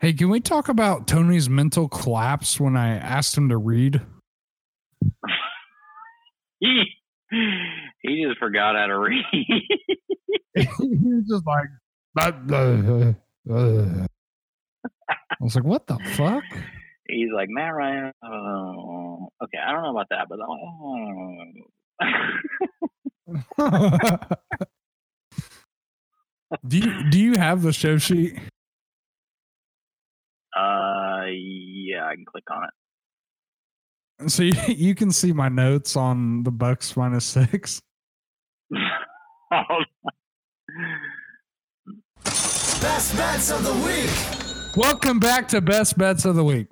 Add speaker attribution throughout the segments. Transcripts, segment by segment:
Speaker 1: Hey, can we talk about Tony's mental collapse when I asked him to read?
Speaker 2: he he just forgot how to read.
Speaker 1: he was just like. I was like, what the fuck?
Speaker 2: He's like, Matt Ryan. Oh, okay, I don't know about that, but oh.
Speaker 1: do you do you have the show sheet?
Speaker 2: Uh, yeah, I can click on it.
Speaker 1: So you, you can see my notes on the Bucks minus six.
Speaker 3: Best bets of the week.
Speaker 1: Welcome back to Best Bets of the Week.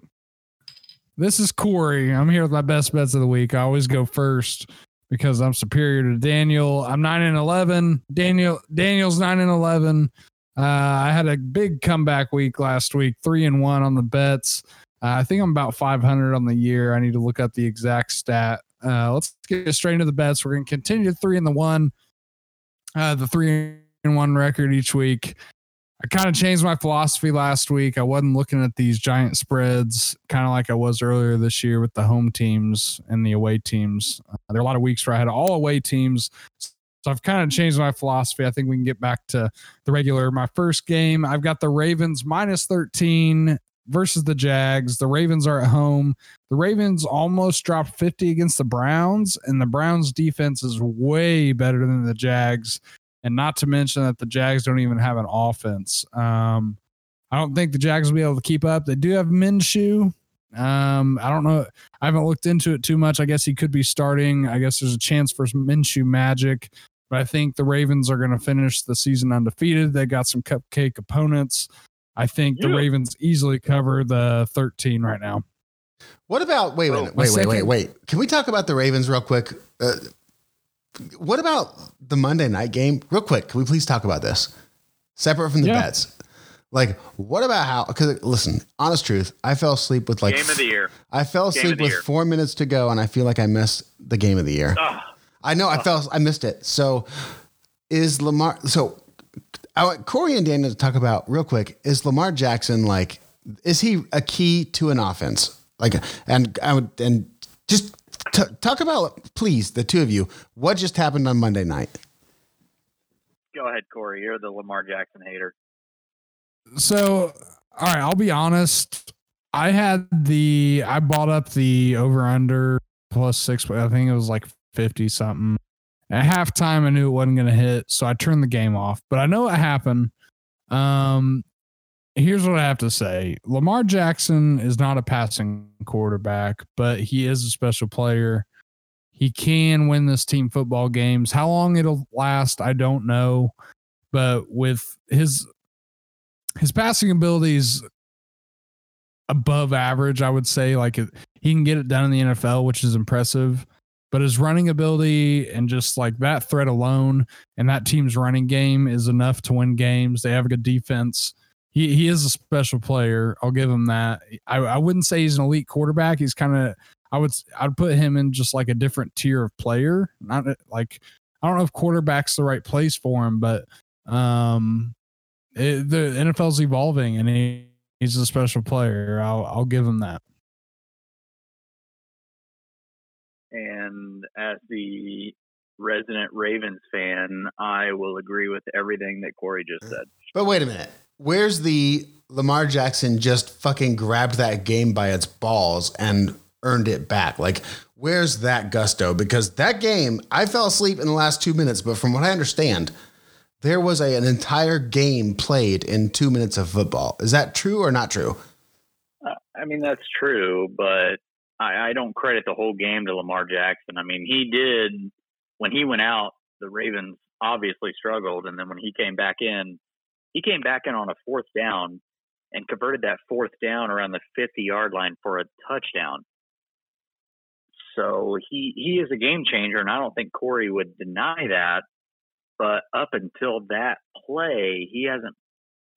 Speaker 1: This is Corey. I'm here with my best bets of the week. I always go first because I'm superior to Daniel. I'm nine and eleven. Daniel Daniel's nine and eleven. Uh, I had a big comeback week last week, three and one on the bets. Uh, I think I'm about 500 on the year. I need to look up the exact stat. Uh, let's get straight into the bets. We're going to continue three and the one, uh, the three and one record each week. I kind of changed my philosophy last week. I wasn't looking at these giant spreads, kind of like I was earlier this year with the home teams and the away teams. Uh, there are a lot of weeks where I had all away teams. So I've kind of changed my philosophy. I think we can get back to the regular. My first game, I've got the Ravens minus 13 versus the Jags. The Ravens are at home. The Ravens almost dropped 50 against the Browns, and the Browns defense is way better than the Jags. And not to mention that the Jags don't even have an offense. Um, I don't think the Jags will be able to keep up. They do have Minshew. Um, I don't know. I haven't looked into it too much. I guess he could be starting. I guess there's a chance for some Minshew magic. But I think the Ravens are going to finish the season undefeated. They got some cupcake opponents. I think yeah. the Ravens easily cover the 13 right now.
Speaker 4: What about wait, wait, wait, wait, wait, wait, wait. Can we talk about the Ravens real quick? Uh, what about the Monday night game? Real quick, can we please talk about this? Separate from the yeah. bets. Like, what about how? Because listen, honest truth, I fell asleep with like
Speaker 2: game of the year.
Speaker 4: I fell asleep with year. four minutes to go, and I feel like I missed the game of the year. Oh. I know I oh. fell. I missed it. So is Lamar? So I want Corey and Daniel to talk about real quick. Is Lamar Jackson like? Is he a key to an offense? Like, and I would and just t- talk about please the two of you. What just happened on Monday night?
Speaker 2: Go ahead, Corey. You're the Lamar Jackson hater.
Speaker 1: So, all right, I'll be honest. I had the I bought up the over under plus six. I think it was like 50 something. At halftime, I knew it wasn't going to hit, so I turned the game off. But I know it happened. Um, here's what I have to say Lamar Jackson is not a passing quarterback, but he is a special player. He can win this team football games. How long it'll last, I don't know. But with his his passing abilities above average, I would say. Like he can get it done in the NFL, which is impressive but his running ability and just like that threat alone and that team's running game is enough to win games. They have a good defense. He he is a special player. I'll give him that. I, I wouldn't say he's an elite quarterback. He's kind of I would I'd put him in just like a different tier of player. Not like I don't know if quarterback's the right place for him, but um, it, the NFL's evolving and he, he's a special player. I'll I'll give him that.
Speaker 2: And as the resident Ravens fan, I will agree with everything that Corey just said.
Speaker 4: But wait a minute. Where's the Lamar Jackson just fucking grabbed that game by its balls and earned it back? Like, where's that gusto? Because that game, I fell asleep in the last two minutes, but from what I understand, there was a, an entire game played in two minutes of football. Is that true or not true?
Speaker 2: Uh, I mean, that's true, but I, I don't credit the whole game to Lamar Jackson. I mean, he did when he went out. The Ravens obviously struggled, and then when he came back in, he came back in on a fourth down and converted that fourth down around the 50 yard line for a touchdown. So he he is a game changer, and I don't think Corey would deny that. But up until that play, he hasn't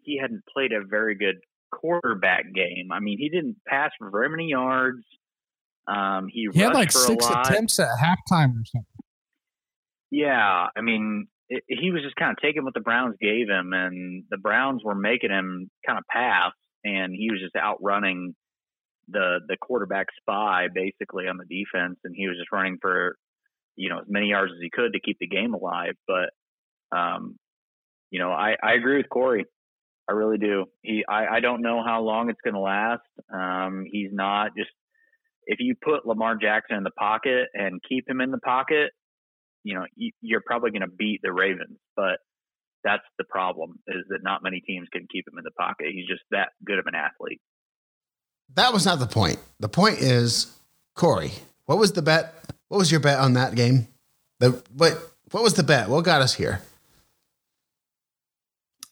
Speaker 2: he hadn't played a very good quarterback game. I mean, he didn't pass for very many yards. Um, he,
Speaker 1: he had like six attempts at halftime or something.
Speaker 2: Yeah, I mean, it, he was just kind of taking what the Browns gave him, and the Browns were making him kind of pass. and he was just outrunning the the quarterback spy basically on the defense, and he was just running for you know as many yards as he could to keep the game alive. But um, you know, I I agree with Corey. I really do. He I I don't know how long it's going to last. Um, he's not just if you put Lamar Jackson in the pocket and keep him in the pocket, you know, you're probably going to beat the Ravens. But that's the problem is that not many teams can keep him in the pocket. He's just that good of an athlete.
Speaker 4: That was not the point. The point is, Corey, what was the bet? What was your bet on that game? The what? What was the bet? What got us here?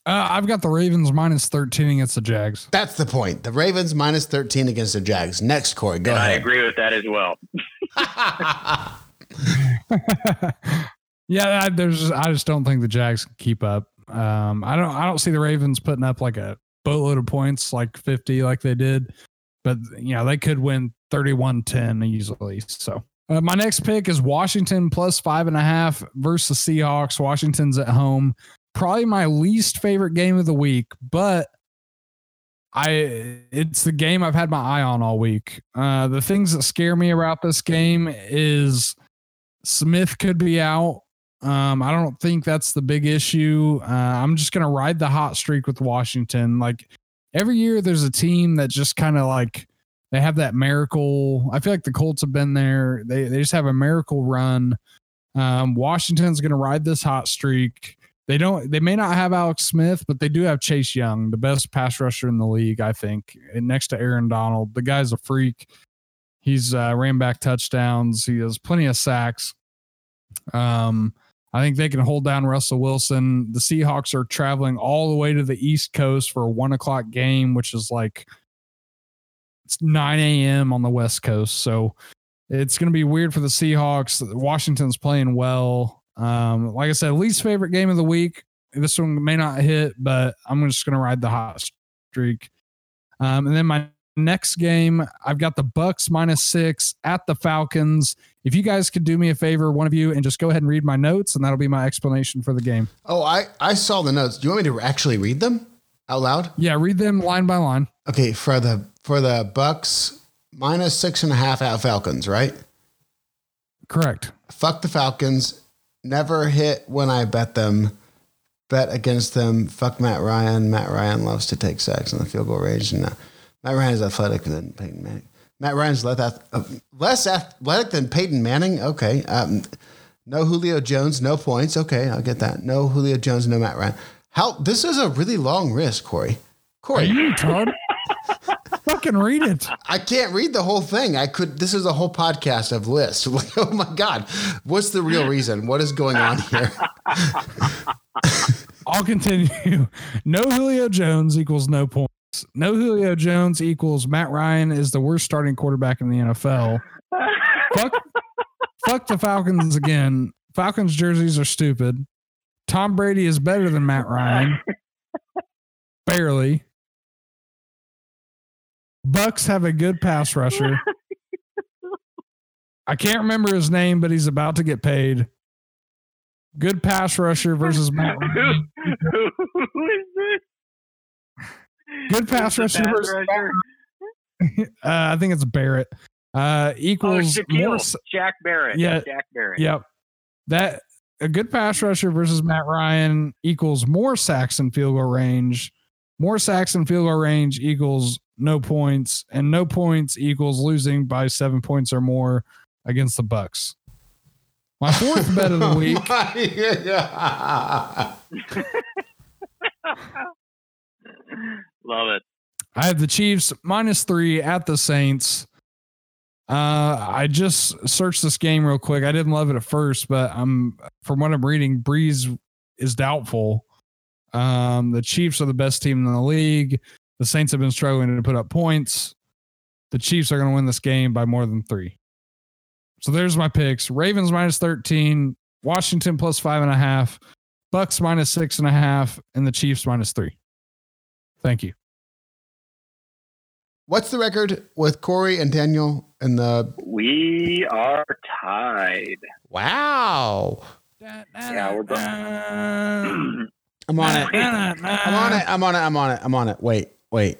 Speaker 1: Uh, I've got the Ravens minus 13 against the Jags.
Speaker 4: That's the point. The Ravens minus 13 against the Jags. Next, Corey, go
Speaker 2: and
Speaker 4: ahead.
Speaker 2: I agree with that as well.
Speaker 1: yeah, I, there's. I just don't think the Jags can keep up. Um, I don't. I don't see the Ravens putting up like a boatload of points, like 50, like they did. But you know, they could win 31-10 easily. So uh, my next pick is Washington plus five and a half versus the Seahawks. Washington's at home probably my least favorite game of the week, but I it's the game I've had my eye on all week. Uh, the things that scare me about this game is Smith could be out. Um, I don't think that's the big issue. Uh, I'm just gonna ride the hot streak with Washington. Like every year, there's a team that just kind of like they have that miracle. I feel like the Colts have been there. They they just have a miracle run. Um, Washington's gonna ride this hot streak. They don't. They may not have Alex Smith, but they do have Chase Young, the best pass rusher in the league, I think, next to Aaron Donald. The guy's a freak. He's uh, ran back touchdowns. He has plenty of sacks. Um, I think they can hold down Russell Wilson. The Seahawks are traveling all the way to the East Coast for a one o'clock game, which is like it's 9 a.m. on the West Coast. So it's going to be weird for the Seahawks. Washington's playing well. Um, like I said, least favorite game of the week. This one may not hit, but I'm just going to ride the hot streak. Um, and then my next game, I've got the Bucks minus six at the Falcons. If you guys could do me a favor, one of you, and just go ahead and read my notes, and that'll be my explanation for the game.
Speaker 4: Oh, I I saw the notes. Do you want me to actually read them out loud?
Speaker 1: Yeah, read them line by line.
Speaker 4: Okay, for the for the Bucks minus six and a half at Falcons, right?
Speaker 1: Correct.
Speaker 4: Fuck the Falcons never hit when I bet them. Bet against them. Fuck Matt Ryan. Matt Ryan loves to take sacks in the field goal range. And uh, Matt Ryan is athletic than Peyton Manning. Matt Ryan's less, uh, less athletic than Peyton Manning. Okay. Um, no Julio Jones, no points. Okay, I'll get that. No Julio Jones, no Matt Ryan. How this is a really long risk, Corey. Corey,
Speaker 1: Are you retarded? Fucking read it.
Speaker 4: I can't read the whole thing. I could. This is a whole podcast of lists. Like, oh my god, what's the real reason? What is going on here?
Speaker 1: I'll continue. No Julio Jones equals no points. No Julio Jones equals Matt Ryan is the worst starting quarterback in the NFL. fuck, fuck the Falcons again. Falcons jerseys are stupid. Tom Brady is better than Matt Ryan. Barely. Bucks have a good pass rusher. I can't remember his name, but he's about to get paid. Good pass rusher versus Matt Ryan.
Speaker 2: who, who is this?
Speaker 1: Good pass rusher
Speaker 2: pass
Speaker 1: versus
Speaker 2: rusher?
Speaker 1: uh, I think it's Barrett. Uh,
Speaker 2: Oh,
Speaker 1: equals
Speaker 2: Shaquille,
Speaker 1: more.
Speaker 2: Shaq Barrett.
Speaker 1: Yeah.
Speaker 2: Shaq Barrett.
Speaker 1: Yep. That a good pass rusher versus Matt Ryan equals more sacks in field goal range. More sacks in field goal range equals no points, and no points equals losing by seven points or more against the Bucks. My fourth bet of the week.
Speaker 2: Love it.
Speaker 1: I have the Chiefs minus three at the Saints. Uh, I just searched this game real quick. I didn't love it at first, but I'm from what I'm reading, Brees is doubtful. Um, the Chiefs are the best team in the league. The Saints have been struggling to put up points. The Chiefs are going to win this game by more than three. So there's my picks: Ravens minus thirteen, Washington plus five and a half, Bucks minus six and a half, and the Chiefs minus three. Thank you.
Speaker 4: What's the record with Corey and Daniel and the?
Speaker 2: We are tied.
Speaker 4: Wow,
Speaker 2: Yeah, we're
Speaker 1: Uh,
Speaker 4: I'm on it. I'm on it. I'm on it. I'm on it. I'm on it. Wait, Wait.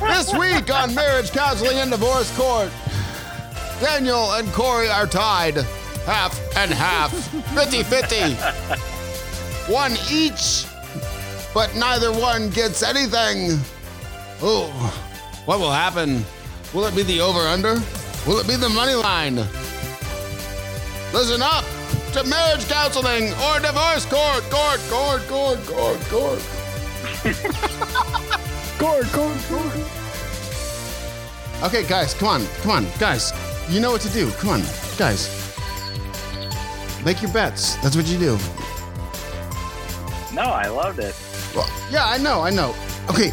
Speaker 4: this week on Marriage Counseling and Divorce Court, Daniel and Corey are tied half and half, 50 50. One each, but neither one gets anything. Oh, what will happen? Will it be the over under? Will it be the money line? Listen up to marriage counseling or divorce court, court, court, court, court, court.
Speaker 1: Court, court, court.
Speaker 4: Okay, guys, come on, come on, guys. You know what to do. Come on, guys. Make your bets. That's what you do.
Speaker 2: No, I loved it.
Speaker 4: Well, yeah, I know, I know. Okay,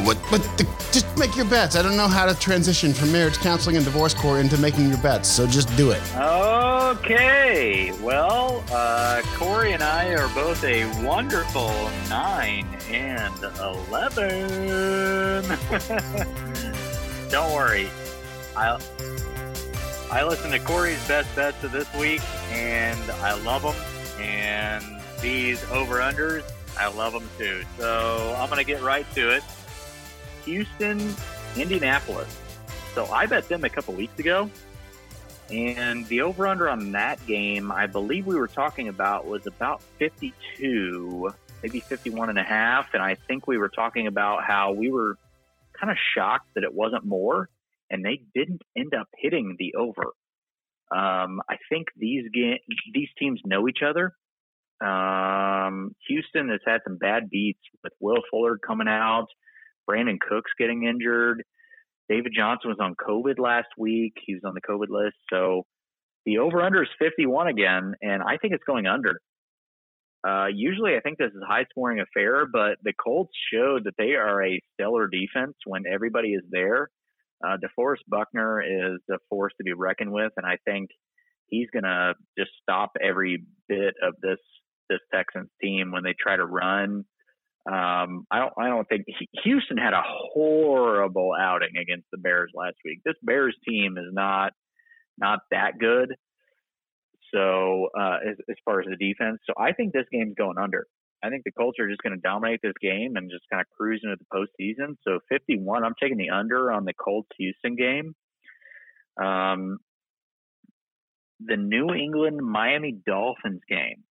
Speaker 4: what? But the, just make your bets. I don't know how to transition from marriage counseling and divorce court into making your bets. So just do it.
Speaker 2: Oh, Okay. Well, uh, Corey and I are both a wonderful 9 and 11. Don't worry. I I listened to Corey's best bets of this week, and I love them. And these over unders, I love them too. So I'm going to get right to it. Houston, Indianapolis. So I bet them a couple weeks ago. And the over under on that game, I believe we were talking about was about 52, maybe 51 and a half. And I think we were talking about how we were kind of shocked that it wasn't more. And they didn't end up hitting the over. Um, I think these ga- these teams know each other. Um, Houston has had some bad beats with Will Fuller coming out, Brandin Cooks getting injured. David Johnson was on COVID last week. He was on the COVID list. So the over under is 51 again, and I think it's going under. Uh, usually, I think this is a high scoring affair, but the Colts showed that they are a stellar defense when everybody is there. Uh, DeForest Buckner is a force to be reckoned with, and I think he's going to just stop every bit of this this Texans team when they try to run. Um, I don't. I don't think Houston had a horrible outing against the Bears last week. This Bears team is not not that good. So uh, as, as far as the defense, so I think this game's going under. I think the Colts are just going to dominate this game and just kind of cruise into the postseason. So 51, I'm taking the under on the Colts Houston game. Um, the New England Miami Dolphins game.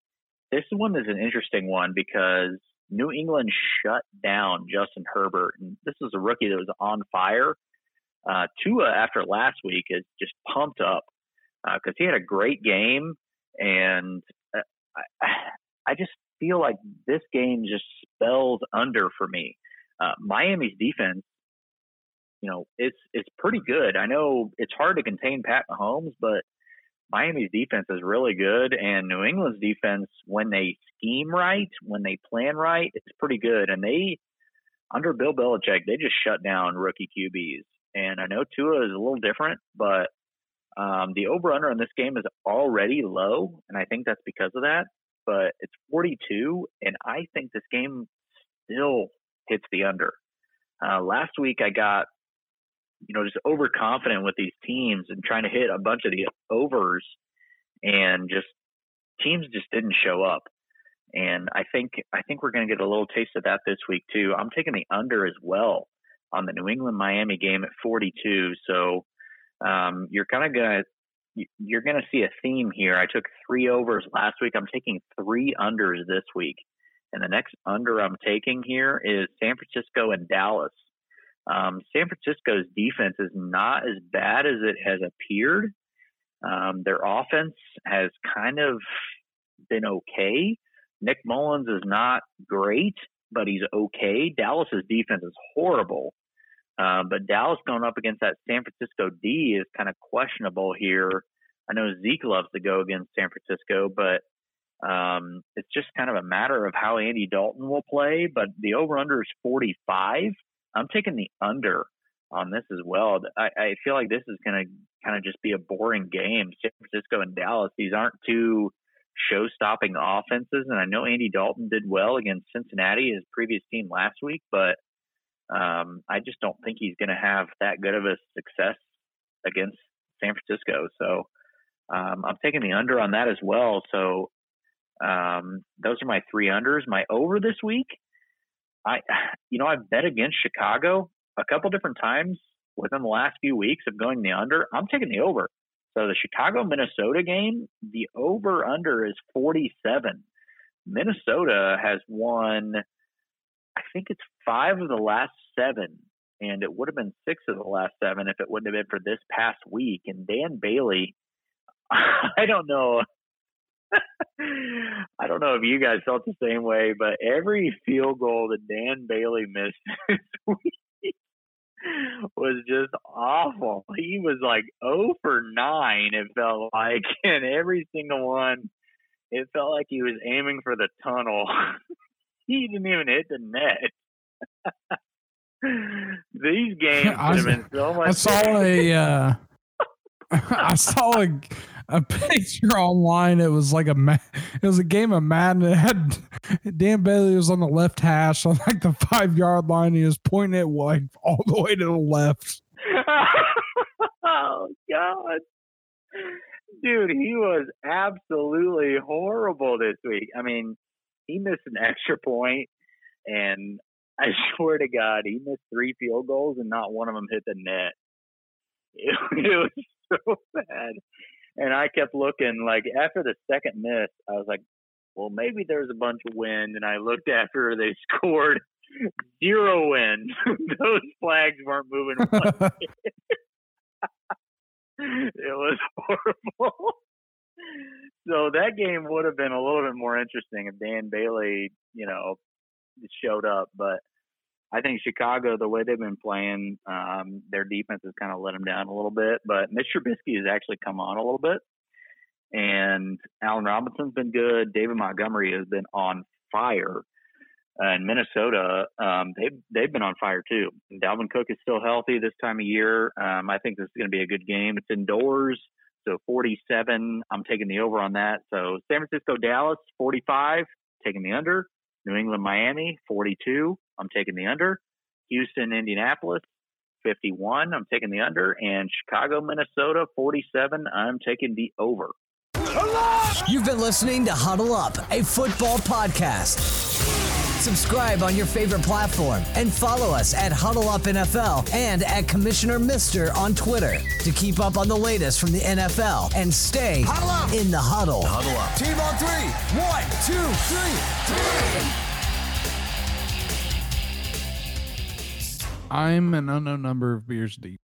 Speaker 2: This one is an interesting one because New England shut down Justin Herbert, and this is a rookie that was on fire. Uh, Tua, after last week, is just pumped up because uh, he had a great game, and uh, I, I just feel like this game just spells under for me. Uh, Miami's defense, you know, it's it's pretty good. I know it's hard to contain Pat Mahomes, but Miami's defense is really good, and New England's defense, when they scheme right, when they plan right, it's pretty good. And they, under Bill Belichick, they just shut down rookie QBs. And I know Tua is a little different, but um, the over under on this game is already low, and I think that's because of that. But it's 42, and I think this game still hits the under. Uh, last week, I got you know, just overconfident with these teams and trying to hit a bunch of the overs and just teams just didn't show up. And I think I think we're going to get a little taste of that this week too. I'm taking the under as well on the New England Miami game at 42. So um, you're kind of gonna you're gonna see a theme here. I took three overs last week. I'm taking three unders this week, and the next under I'm taking here is San Francisco and Dallas. Um, San Francisco's defense is not as bad as it has appeared. Um, their offense has kind of been okay. Nick Mullens is not great, but he's okay. Dallas's defense is horrible. Uh, but Dallas going up against that San Francisco D is kind of questionable here. I know Zeke loves to go against San Francisco, but um, it's just kind of a matter of how Andy Dalton will play. But the over under is 45. I'm taking the under on this as well. I, I feel like this is going to kind of just be a boring game. San Francisco and Dallas, these aren't two show stopping offenses. And I know Andy Dalton did well against Cincinnati, his previous team last week, but um, I just don't think he's going to have that good of a success against San Francisco. So um, I'm taking the under on that as well. So um, those are my three unders. My over this week I, you know, I've bet against Chicago. a couple different times within the last few weeks of going the under, I'm taking the over. So the Chicago Minnesota game, the over under is 47. Minnesota has won, I think it's five of the last seven, and it would have been six of the last seven if it wouldn't have been for this past week. And Dan Bailey, I don't know. I don't know if you guys felt the same way, but every field goal that Dan Bailey missed this week was just awful. He was like 0 for 9, it felt like, and every single one, it felt like he was aiming for the tunnel. he didn't even hit the net. These games
Speaker 1: I,
Speaker 2: have been so much.
Speaker 1: I saw a, uh, I saw a, a picture online. It was like a it was a game of Madden. It had Dan Bailey was on the left hash on like the five yard line. He was pointing it like all the way to the left.
Speaker 2: oh God, dude, he was absolutely horrible this week. I mean, he missed an extra point, and I swear to God, he missed three field goals, and not one of them hit the net. It, it was so bad. And I kept looking, like after the second miss, I was like, well, maybe there's a bunch of wind. And I looked after they scored zero wind. Those flags weren't moving. it was horrible. so that game would have been a little bit more interesting if Dan Bailey, you know, showed up. But I think Chicago, the way they've been playing, um, their defense has kind of let them down a little bit. But Mitch Trubisky has actually come on a little bit, and Allen Robinson's been good. David Montgomery has been on fire. And Minnesota, um, they've they've been on fire too. Dalvin Cook is still healthy this time of year. Um, I think this is going to be a good game. It's indoors, so 47. I'm taking the over on that. So San Francisco, Dallas, 45, taking the under. New England, Miami, 42. I'm taking the under. Houston, Indianapolis, 51. I'm taking the under. And Chicago, Minnesota, 47. I'm taking the over.
Speaker 5: You've been listening to Huddle Up, a football podcast. Subscribe on your favorite platform and follow us at Huddle Up NFL and at Commissioner Mister on Twitter to keep up on the latest from the NFL and stay in the huddle.
Speaker 3: Huddle up. Team on three. One, two, three. Three.
Speaker 1: I'm an unknown number of beers deep.